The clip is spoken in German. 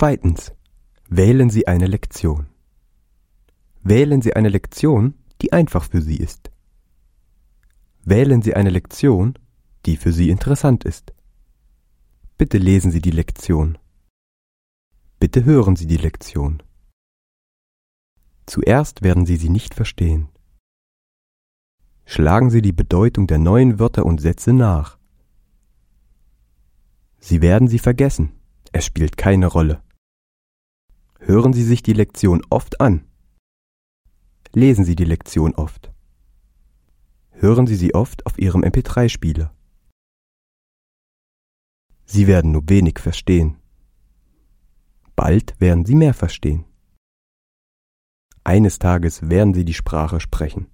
Zweitens. Wählen Sie eine Lektion. Wählen Sie eine Lektion, die einfach für Sie ist. Wählen Sie eine Lektion, die für Sie interessant ist. Bitte lesen Sie die Lektion. Bitte hören Sie die Lektion. Zuerst werden Sie sie nicht verstehen. Schlagen Sie die Bedeutung der neuen Wörter und Sätze nach. Sie werden sie vergessen. Es spielt keine Rolle. Hören Sie sich die Lektion oft an. Lesen Sie die Lektion oft. Hören Sie sie oft auf Ihrem MP3-Spieler. Sie werden nur wenig verstehen. Bald werden Sie mehr verstehen. Eines Tages werden Sie die Sprache sprechen.